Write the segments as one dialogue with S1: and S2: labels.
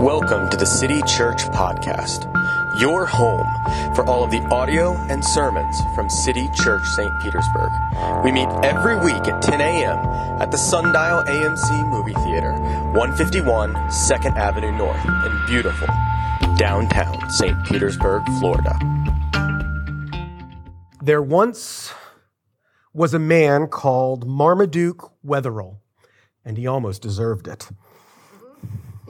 S1: Welcome to the City Church Podcast, your home for all of the audio and sermons from City Church St. Petersburg. We meet every week at 10 a.m. at the Sundial AMC Movie Theater, 151 2nd Avenue North in beautiful downtown St. Petersburg, Florida.
S2: There once was a man called Marmaduke Wetherell, and he almost deserved it.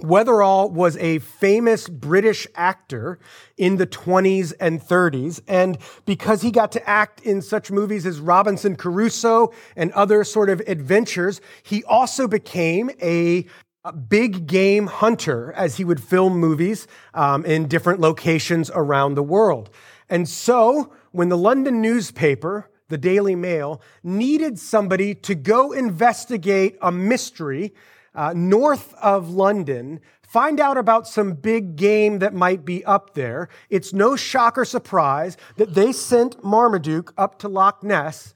S2: Wetherell was a famous British actor in the 20s and 30s. And because he got to act in such movies as Robinson Crusoe and other sort of adventures, he also became a, a big game hunter as he would film movies um, in different locations around the world. And so when the London newspaper, the Daily Mail, needed somebody to go investigate a mystery uh, north of London, find out about some big game that might be up there. It's no shock or surprise that they sent Marmaduke up to Loch Ness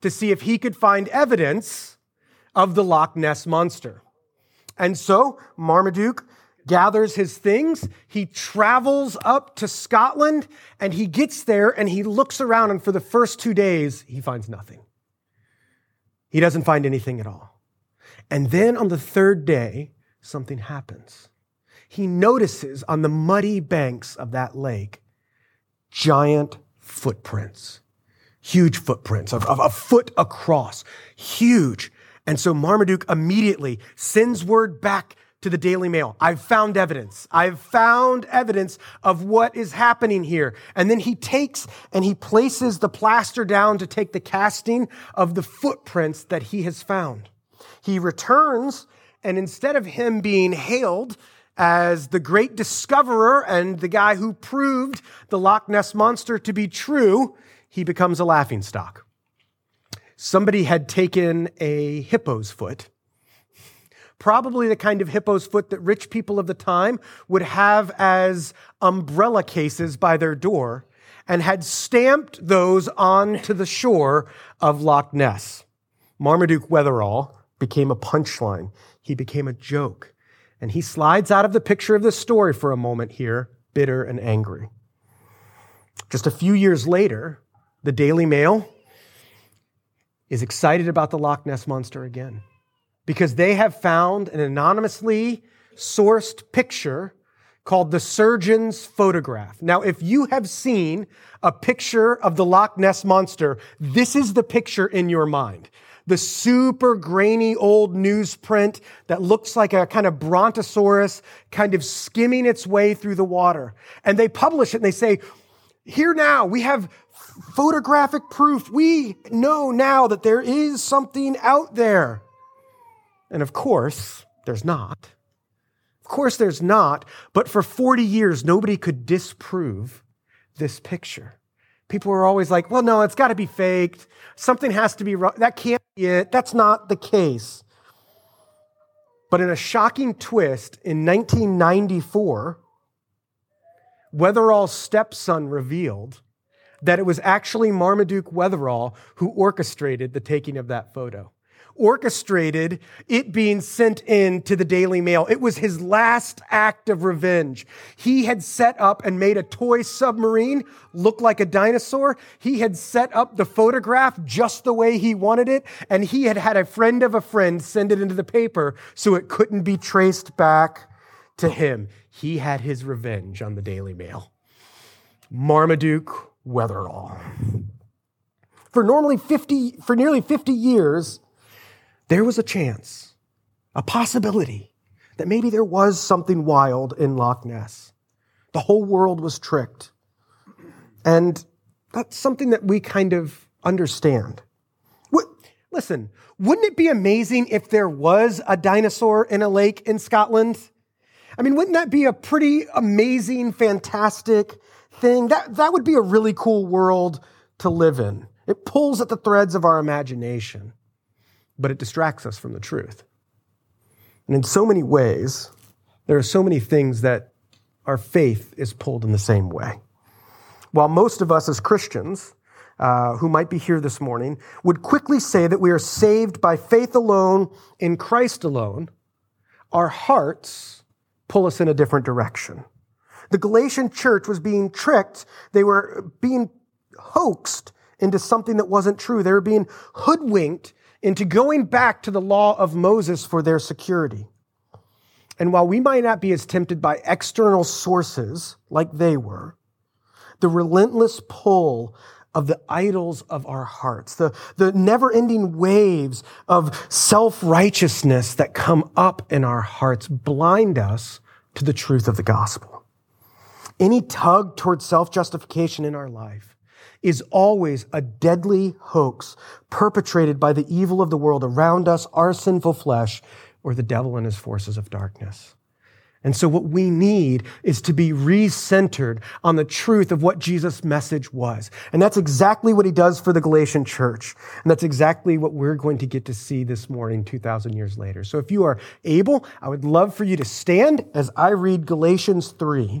S2: to see if he could find evidence of the Loch Ness monster. And so Marmaduke gathers his things, he travels up to Scotland, and he gets there and he looks around, and for the first two days, he finds nothing. He doesn't find anything at all. And then on the third day, something happens. He notices on the muddy banks of that lake giant footprints, huge footprints of, of a foot across, huge. And so Marmaduke immediately sends word back to the Daily Mail. I've found evidence. I've found evidence of what is happening here. And then he takes and he places the plaster down to take the casting of the footprints that he has found. He returns, and instead of him being hailed as the great discoverer and the guy who proved the Loch Ness monster to be true, he becomes a laughingstock. Somebody had taken a hippo's foot, probably the kind of hippo's foot that rich people of the time would have as umbrella cases by their door, and had stamped those onto the shore of Loch Ness. Marmaduke Wetherell became a punchline. He became a joke. And he slides out of the picture of the story for a moment here, bitter and angry. Just a few years later, the Daily Mail is excited about the Loch Ness Monster again because they have found an anonymously sourced picture called the surgeon's photograph. Now, if you have seen a picture of the Loch Ness Monster, this is the picture in your mind the super grainy old newsprint that looks like a kind of brontosaurus kind of skimming its way through the water. And they publish it and they say, here now, we have photographic proof. We know now that there is something out there. And of course, there's not. Of course, there's not. But for 40 years, nobody could disprove this picture. People were always like, well, no, it's got to be faked. Something has to be wrong. That can't be it. That's not the case. But in a shocking twist, in 1994, Wetherell's stepson revealed that it was actually Marmaduke Wetherell who orchestrated the taking of that photo orchestrated it being sent in to the Daily Mail. It was his last act of revenge. He had set up and made a toy submarine look like a dinosaur. He had set up the photograph just the way he wanted it. And he had had a friend of a friend send it into the paper so it couldn't be traced back to him. He had his revenge on the Daily Mail. Marmaduke Wetherell. For normally 50, for nearly 50 years, there was a chance, a possibility that maybe there was something wild in Loch Ness. The whole world was tricked. And that's something that we kind of understand. Listen, wouldn't it be amazing if there was a dinosaur in a lake in Scotland? I mean, wouldn't that be a pretty amazing, fantastic thing? That, that would be a really cool world to live in. It pulls at the threads of our imagination but it distracts us from the truth. And in so many ways, there are so many things that our faith is pulled in the same way. While most of us as Christians, uh, who might be here this morning, would quickly say that we are saved by faith alone in Christ alone, our hearts pull us in a different direction. The Galatian church was being tricked. They were being hoaxed into something that wasn't true. They were being hoodwinked into going back to the law of Moses for their security. And while we might not be as tempted by external sources like they were, the relentless pull of the idols of our hearts, the, the never ending waves of self righteousness that come up in our hearts blind us to the truth of the gospel. Any tug towards self justification in our life is always a deadly hoax perpetrated by the evil of the world around us, our sinful flesh, or the devil and his forces of darkness. And so what we need is to be recentered on the truth of what Jesus' message was. And that's exactly what he does for the Galatian church. And that's exactly what we're going to get to see this morning, 2,000 years later. So if you are able, I would love for you to stand as I read Galatians 3.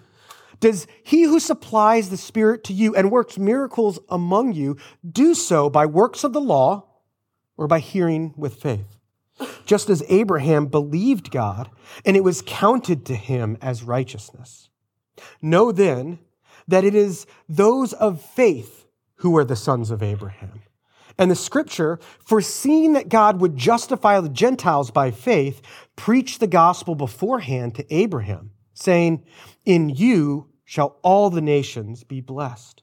S2: Does he who supplies the Spirit to you and works miracles among you do so by works of the law or by hearing with faith? Just as Abraham believed God and it was counted to him as righteousness. Know then that it is those of faith who are the sons of Abraham. And the scripture, foreseeing that God would justify the Gentiles by faith, preached the gospel beforehand to Abraham, saying, In you shall all the nations be blessed.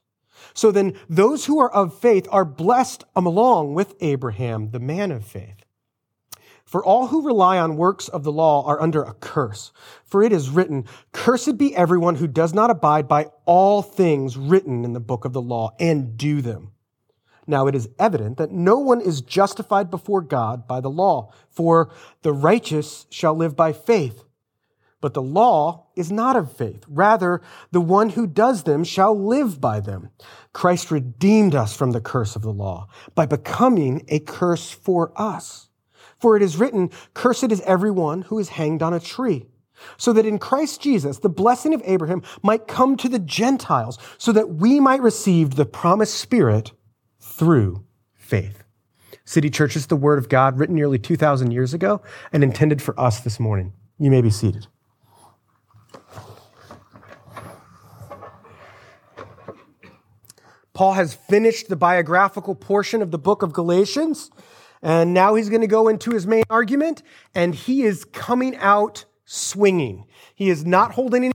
S2: So then, those who are of faith are blessed along with Abraham, the man of faith. For all who rely on works of the law are under a curse. For it is written, Cursed be everyone who does not abide by all things written in the book of the law and do them. Now it is evident that no one is justified before God by the law, for the righteous shall live by faith. But the law is not of faith. Rather, the one who does them shall live by them. Christ redeemed us from the curse of the law by becoming a curse for us. For it is written, Cursed is everyone who is hanged on a tree. So that in Christ Jesus, the blessing of Abraham might come to the Gentiles, so that we might receive the promised Spirit through faith. City Church is the Word of God written nearly 2,000 years ago and intended for us this morning. You may be seated. Paul has finished the biographical portion of the book of Galatians, and now he's going to go into his main argument, and he is coming out swinging. He is not holding any.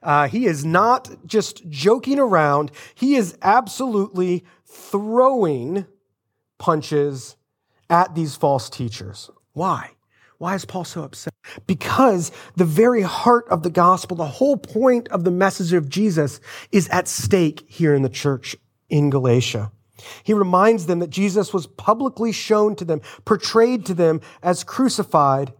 S2: Uh, he is not just joking around. He is absolutely throwing punches at these false teachers. Why? Why is Paul so upset? Because the very heart of the gospel, the whole point of the message of Jesus is at stake here in the church in Galatia. He reminds them that Jesus was publicly shown to them, portrayed to them as crucified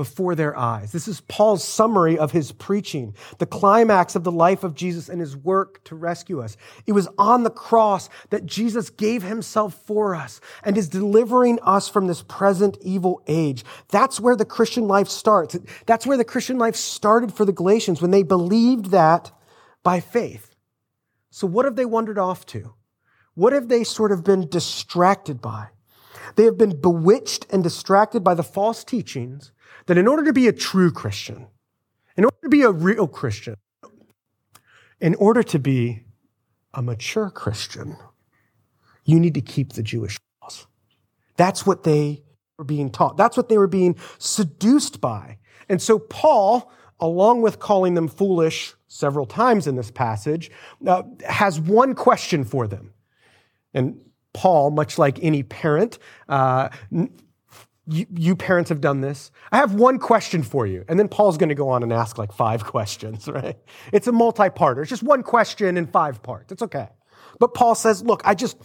S2: before their eyes. This is Paul's summary of his preaching, the climax of the life of Jesus and his work to rescue us. It was on the cross that Jesus gave himself for us and is delivering us from this present evil age. That's where the Christian life starts. That's where the Christian life started for the Galatians when they believed that by faith. So what have they wandered off to? What have they sort of been distracted by? They have been bewitched and distracted by the false teachings that in order to be a true Christian, in order to be a real Christian, in order to be a mature Christian, you need to keep the Jewish laws. That's what they were being taught. That's what they were being seduced by. And so Paul, along with calling them foolish several times in this passage, uh, has one question for them. And Paul, much like any parent, uh, you, you, parents have done this. I have one question for you. And then Paul's going to go on and ask like five questions, right? It's a multi parter. It's just one question in five parts. It's okay. But Paul says, look, I just,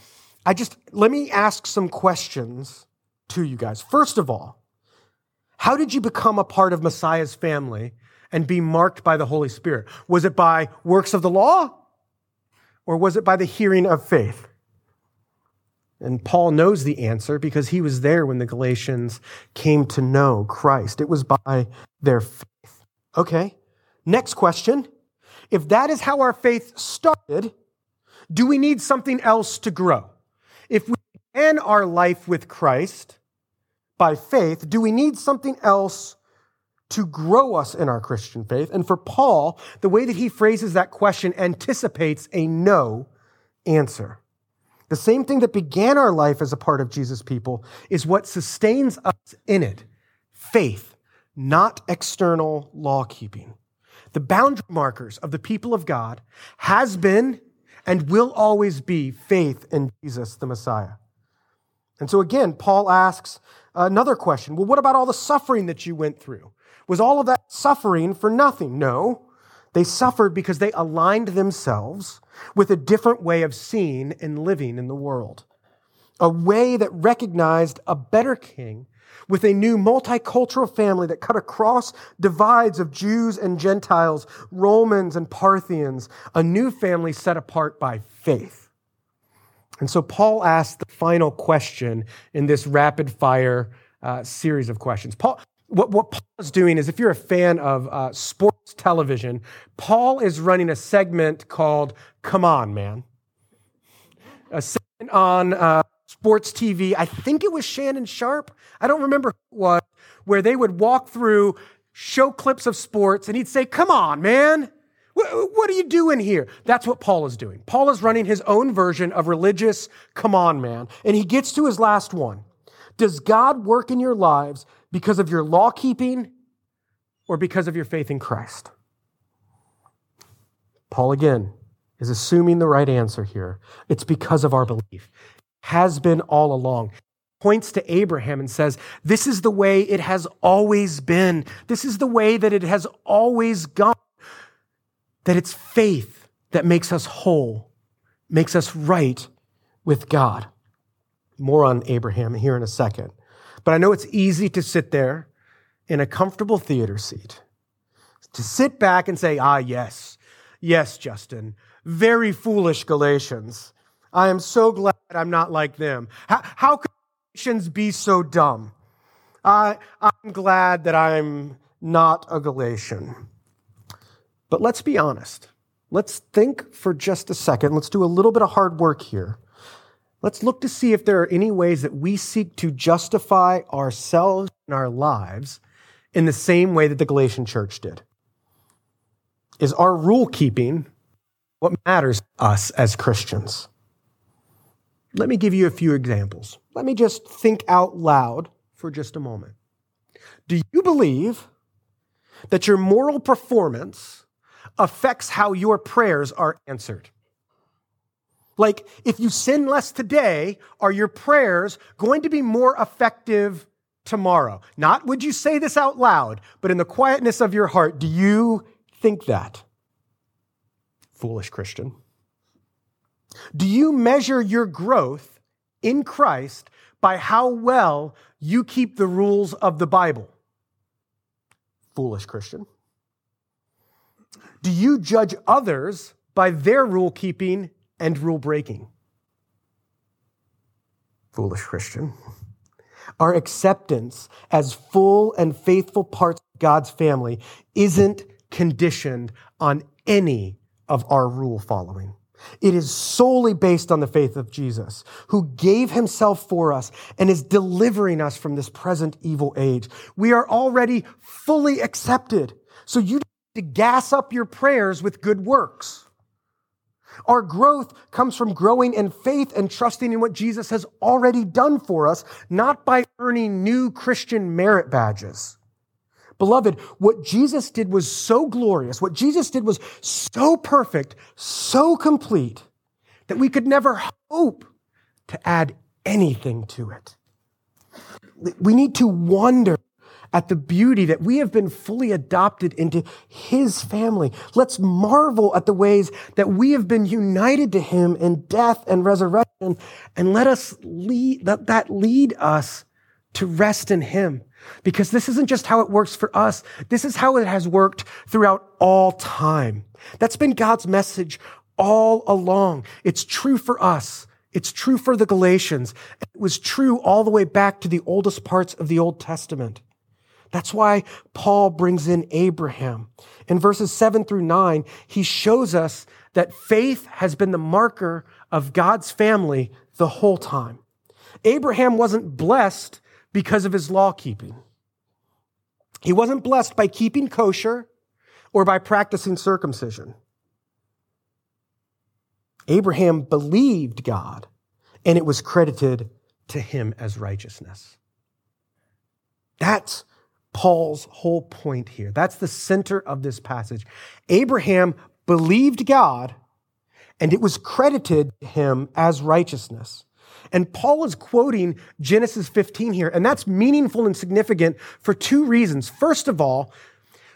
S2: I just, let me ask some questions to you guys. First of all, how did you become a part of Messiah's family and be marked by the Holy Spirit? Was it by works of the law or was it by the hearing of faith? And Paul knows the answer because he was there when the Galatians came to know Christ. It was by their faith. Okay. Next question. If that is how our faith started, do we need something else to grow? If we began our life with Christ by faith, do we need something else to grow us in our Christian faith? And for Paul, the way that he phrases that question anticipates a no answer. The same thing that began our life as a part of Jesus' people is what sustains us in it faith, not external law keeping. The boundary markers of the people of God has been and will always be faith in Jesus the Messiah. And so again, Paul asks another question. Well, what about all the suffering that you went through? Was all of that suffering for nothing? No. They suffered because they aligned themselves with a different way of seeing and living in the world. A way that recognized a better king with a new multicultural family that cut across divides of Jews and Gentiles, Romans and Parthians, a new family set apart by faith. And so Paul asked the final question in this rapid fire uh, series of questions. Paul, what, what Paul is doing is, if you're a fan of uh, sports television, Paul is running a segment called Come On, Man. A segment on uh, sports TV. I think it was Shannon Sharpe. I don't remember who it was, where they would walk through, show clips of sports, and he'd say, Come on, man. What, what are you doing here? That's what Paul is doing. Paul is running his own version of religious come on, man. And he gets to his last one. Does God work in your lives because of your law keeping or because of your faith in Christ? Paul again is assuming the right answer here. It's because of our belief. Has been all along. Points to Abraham and says, This is the way it has always been. This is the way that it has always gone. That it's faith that makes us whole, makes us right with God. More on Abraham here in a second. But I know it's easy to sit there in a comfortable theater seat, to sit back and say, ah, yes, yes, Justin, very foolish Galatians. I am so glad I'm not like them. How, how could Galatians be so dumb? I, I'm glad that I'm not a Galatian. But let's be honest. Let's think for just a second. Let's do a little bit of hard work here. Let's look to see if there are any ways that we seek to justify ourselves and our lives in the same way that the Galatian church did. Is our rule keeping what matters to us as Christians? Let me give you a few examples. Let me just think out loud for just a moment. Do you believe that your moral performance affects how your prayers are answered? Like, if you sin less today, are your prayers going to be more effective tomorrow? Not would you say this out loud, but in the quietness of your heart, do you think that? Foolish Christian. Do you measure your growth in Christ by how well you keep the rules of the Bible? Foolish Christian. Do you judge others by their rule keeping and rule breaking. Foolish Christian. Our acceptance as full and faithful parts of God's family isn't conditioned on any of our rule following. It is solely based on the faith of Jesus, who gave himself for us and is delivering us from this present evil age. We are already fully accepted. So you don't need to gas up your prayers with good works. Our growth comes from growing in faith and trusting in what Jesus has already done for us, not by earning new Christian merit badges. Beloved, what Jesus did was so glorious. What Jesus did was so perfect, so complete, that we could never hope to add anything to it. We need to wonder at the beauty that we have been fully adopted into his family. Let's marvel at the ways that we have been united to him in death and resurrection. And let us lead, let that lead us to rest in him. Because this isn't just how it works for us. This is how it has worked throughout all time. That's been God's message all along. It's true for us. It's true for the Galatians. It was true all the way back to the oldest parts of the Old Testament. That's why Paul brings in Abraham. In verses seven through nine, he shows us that faith has been the marker of God's family the whole time. Abraham wasn't blessed because of his law keeping. He wasn't blessed by keeping kosher or by practicing circumcision. Abraham believed God, and it was credited to him as righteousness. That's Paul's whole point here. That's the center of this passage. Abraham believed God, and it was credited to him as righteousness. And Paul is quoting Genesis 15 here, and that's meaningful and significant for two reasons. First of all,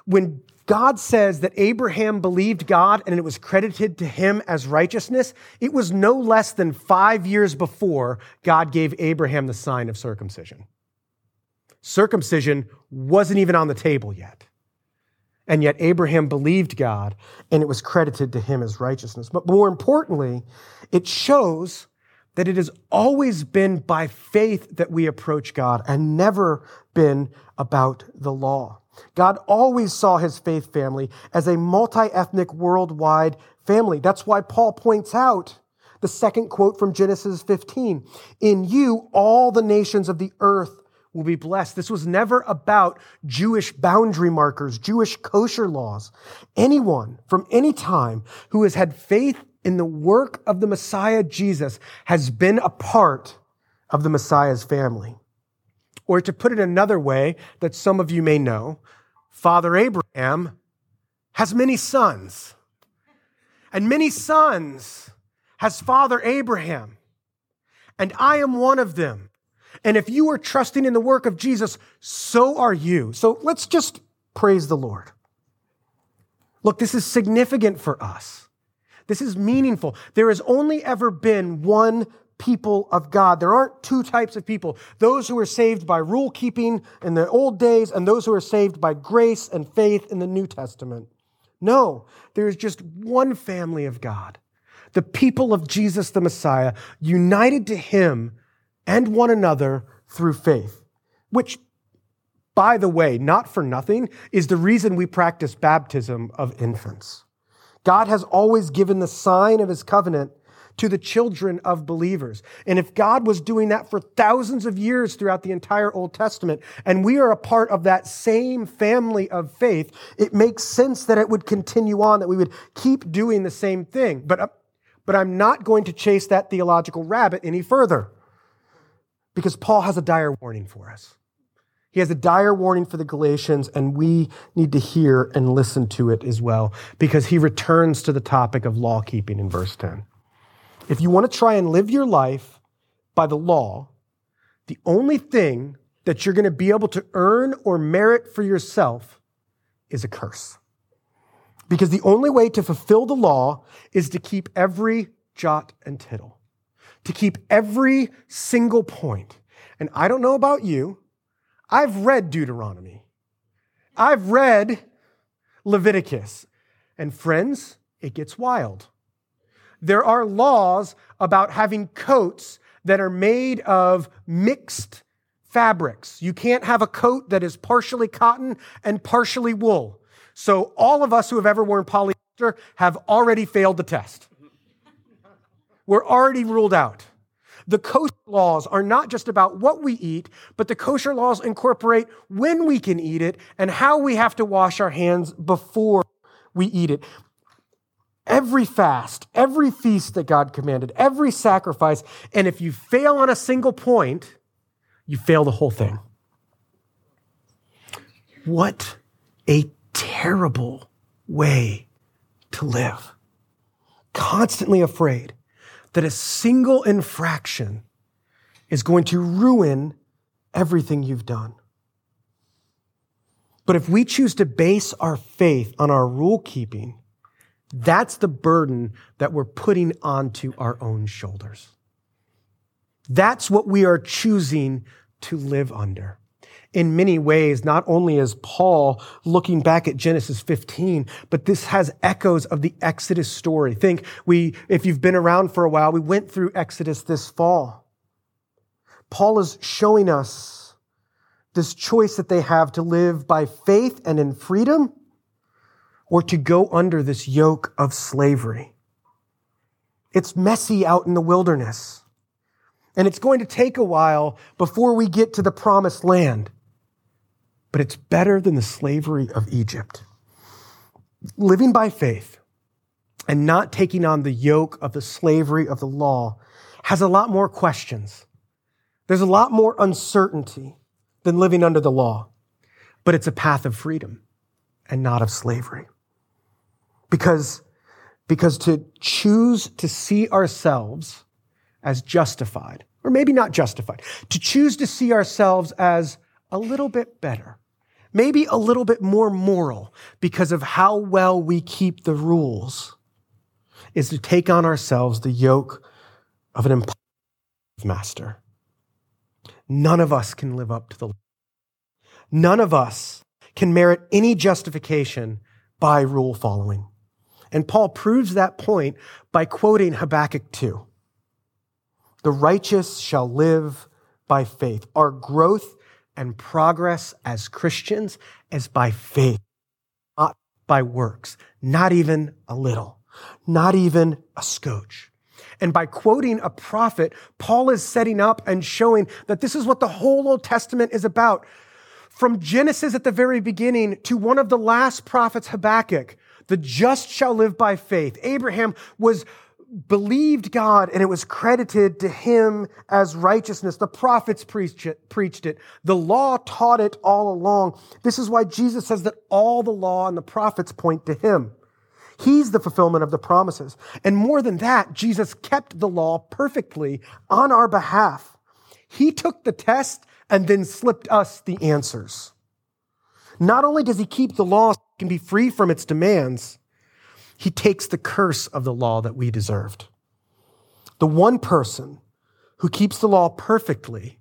S2: when God says that Abraham believed God and it was credited to him as righteousness. It was no less than five years before God gave Abraham the sign of circumcision. Circumcision wasn't even on the table yet. And yet Abraham believed God and it was credited to him as righteousness. But more importantly, it shows that it has always been by faith that we approach God and never been about the law. God always saw his faith family as a multi ethnic worldwide family. That's why Paul points out the second quote from Genesis 15 In you, all the nations of the earth will be blessed. This was never about Jewish boundary markers, Jewish kosher laws. Anyone from any time who has had faith in the work of the Messiah Jesus has been a part of the Messiah's family. Or to put it another way that some of you may know, Father Abraham has many sons. And many sons has Father Abraham. And I am one of them. And if you are trusting in the work of Jesus, so are you. So let's just praise the Lord. Look, this is significant for us. This is meaningful. There has only ever been one people of God. There aren't two types of people those who are saved by rule keeping in the old days and those who are saved by grace and faith in the New Testament. No, there is just one family of God. The people of Jesus the Messiah, united to him and one another through faith, which, by the way, not for nothing, is the reason we practice baptism of infants. God has always given the sign of his covenant to the children of believers. And if God was doing that for thousands of years throughout the entire Old Testament, and we are a part of that same family of faith, it makes sense that it would continue on, that we would keep doing the same thing. But, uh, but I'm not going to chase that theological rabbit any further because Paul has a dire warning for us. He has a dire warning for the Galatians, and we need to hear and listen to it as well, because he returns to the topic of law keeping in verse 10. If you want to try and live your life by the law, the only thing that you're going to be able to earn or merit for yourself is a curse. Because the only way to fulfill the law is to keep every jot and tittle, to keep every single point. And I don't know about you, I've read Deuteronomy, I've read Leviticus, and friends, it gets wild. There are laws about having coats that are made of mixed fabrics. You can't have a coat that is partially cotton and partially wool. So all of us who have ever worn polyester have already failed the test. We're already ruled out. The kosher laws are not just about what we eat, but the kosher laws incorporate when we can eat it and how we have to wash our hands before we eat it every fast, every feast that God commanded, every sacrifice. And if you fail on a single point, you fail the whole thing. What a terrible way to live. Constantly afraid that a single infraction is going to ruin everything you've done. But if we choose to base our faith on our rule keeping, that's the burden that we're putting onto our own shoulders. That's what we are choosing to live under. In many ways, not only is Paul looking back at Genesis 15, but this has echoes of the Exodus story. Think we, if you've been around for a while, we went through Exodus this fall. Paul is showing us this choice that they have to live by faith and in freedom or to go under this yoke of slavery. It's messy out in the wilderness. And it's going to take a while before we get to the promised land. But it's better than the slavery of Egypt. Living by faith and not taking on the yoke of the slavery of the law has a lot more questions. There's a lot more uncertainty than living under the law, but it's a path of freedom and not of slavery. Because, because to choose to see ourselves as justified, or maybe not justified, to choose to see ourselves as a little bit better, maybe a little bit more moral because of how well we keep the rules, is to take on ourselves the yoke of an impossible master. None of us can live up to the law. None of us can merit any justification by rule following. And Paul proves that point by quoting Habakkuk 2. The righteous shall live by faith. Our growth and progress as Christians is by faith, not by works, not even a little, not even a scotch. And by quoting a prophet, Paul is setting up and showing that this is what the whole Old Testament is about. From Genesis at the very beginning to one of the last prophets, Habakkuk, the just shall live by faith. Abraham was believed God and it was credited to him as righteousness. The prophets preached it. The law taught it all along. This is why Jesus says that all the law and the prophets point to him. He's the fulfillment of the promises. And more than that, Jesus kept the law perfectly on our behalf. He took the test and then slipped us the answers. Not only does he keep the law so can be free from its demands, he takes the curse of the law that we deserved. The one person who keeps the law perfectly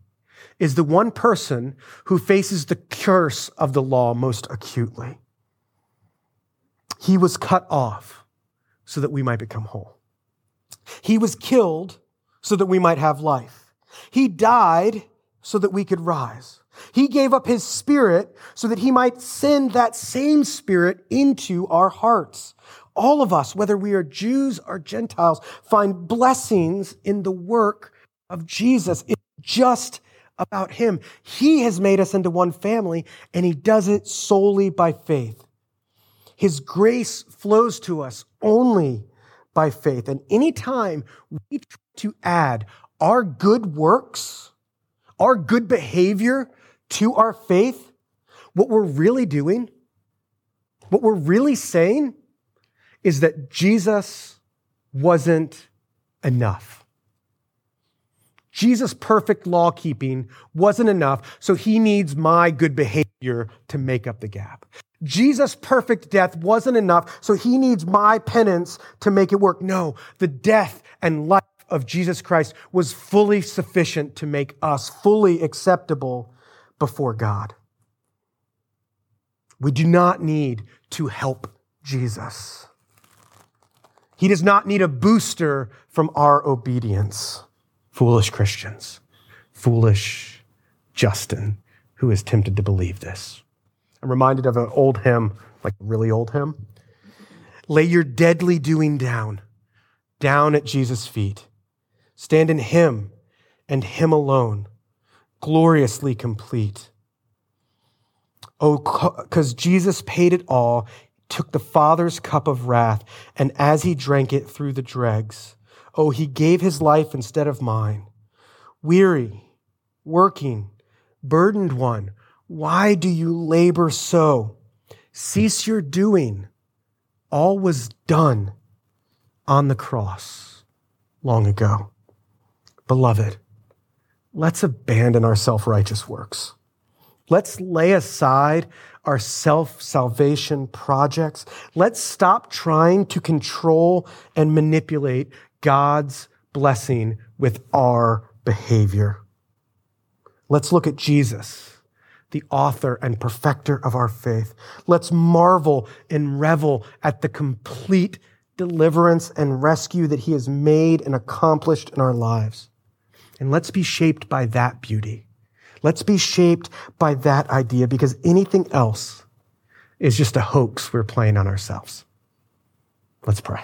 S2: is the one person who faces the curse of the law most acutely. He was cut off so that we might become whole. He was killed so that we might have life. He died so that we could rise. He gave up his spirit so that he might send that same spirit into our hearts. All of us, whether we are Jews or Gentiles, find blessings in the work of Jesus. It's just about him. He has made us into one family and he does it solely by faith. His grace flows to us only by faith. And anytime we try to add our good works, our good behavior to our faith, what we're really doing, what we're really saying is that Jesus wasn't enough. Jesus' perfect law keeping wasn't enough, so he needs my good behavior to make up the gap. Jesus' perfect death wasn't enough, so he needs my penance to make it work. No, the death and life of Jesus Christ was fully sufficient to make us fully acceptable before God. We do not need to help Jesus. He does not need a booster from our obedience. Foolish Christians, foolish Justin, who is tempted to believe this. I'm reminded of an old hymn, like a really old hymn. Lay your deadly doing down, down at Jesus' feet. Stand in Him and Him alone gloriously complete. Oh, because Jesus paid it all, took the Father's cup of wrath, and as he drank it through the dregs, oh, he gave his life instead of mine. Weary, working, burdened one, why do you labor so? Cease your doing. All was done on the cross long ago. Beloved, let's abandon our self righteous works Let's lay aside our self salvation projects. Let's stop trying to control and manipulate God's blessing with our behavior. Let's look at Jesus, the author and perfecter of our faith. Let's marvel and revel at the complete deliverance and rescue that he has made and accomplished in our lives. And let's be shaped by that beauty. Let's be shaped by that idea because anything else is just a hoax we're playing on ourselves. Let's pray.